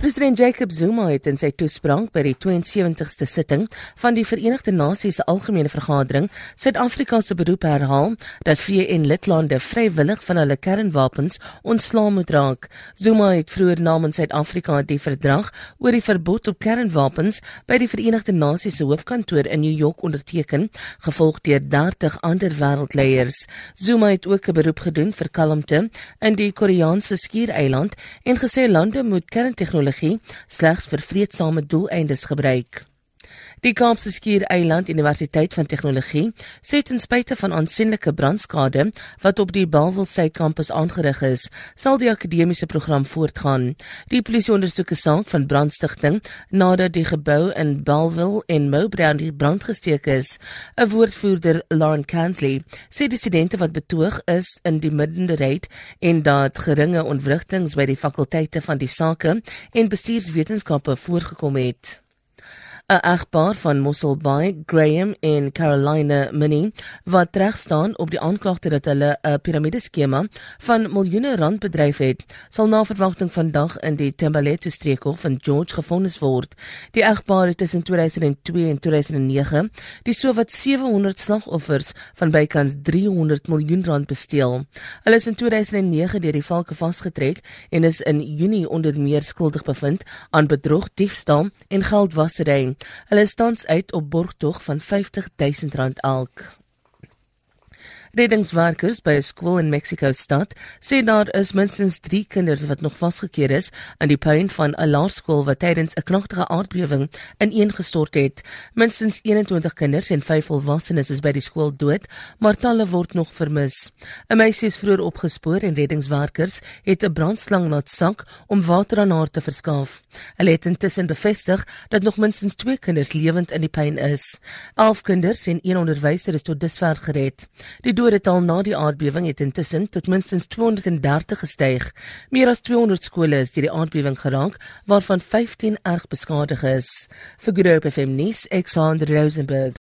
President Jacob Zuma het in sy toespraak by die 72ste sitting van die Verenigde Nasies se Algemene Vergadering Suid-Afrika se beroep herhaal dat VN-lidlande vrywillig van hulle kernwapens ontslae moet raak. Zuma het vroeër namens Suid-Afrika die verdrag oor die verbod op kernwapens by die Verenigde Nasies se hoofkantoor in New York onderteken, gevolg deur 30 ander wêreldleiers. Zuma het ook 'n beroep gedoen vir kalmte in die Koreaanse skiereiland en gesê lande moet kerntegnologie tegnologie slegs vir vredesame doeleindes gebruik. Die Kaapse Skiereiland Universiteit van Tegnologie sê ten spyte van aansienlike brandskade wat op die Balwilsy kampus aangerig is, sal die akademiese program voortgaan. Die polisie ondersoek 'n saak van brandstigting nadat die gebou in Balwil en Mowbray in brand gesteek is. 'n Woordvoerder, Lauren Kansley, sê die studente wat betoog is in die middenderheid en dat geringe ontwrigtings by die fakulteite van die sake en bestuurswetenskappe voorgekom het. 'n egpaar van Mossel Bay, Graham en Carolina Minnie, wat reg staan op die aanklagte dat hulle 'n piramideskema van miljoene rand bedryf het, sal na verwagting vandag in die Tembaletto streekhof van George gefonnis word. Die egpaar het tussen 2002 en 2009 die sowat 700 slagoffers van bykans 300 miljoen rand besteel. Hulle is in 2009 deur die valke vasgetrek en is in Junie onder meer skuldig bevind aan bedrog, diefstal en geldwasery. Hulle is tans uit op borgtog van R50 000 elk. Reddingswerkers by 'n skool in Mexico stad sê daar is minstens 3 kinders wat nog vasgekeer is in die puin van 'n laerskool wat tydens 'n kragtige aardbewing ineengestort het. Minstens 21 kinders en 5 volwassenes is by die skool dood, maar talle word nog vermis. 'n Meisie is vroeër opgespoor en reddingswerkers het 'n brandslang laat sak om water aan haar te verskaaf. Hulle het intussen bevestig dat nog minstens 2 kinders lewend in die puin is. 11 kinders en 1 onderwyser is tot dusver gered. Die dodetal na die aardbewing het intussen tot minstens 230 gestyg. Meer as 200 skole is deur die aardbewing geraak, waarvan 15 erg beskadig is. Vir Groep FM nuus, Alexander Rosenberg.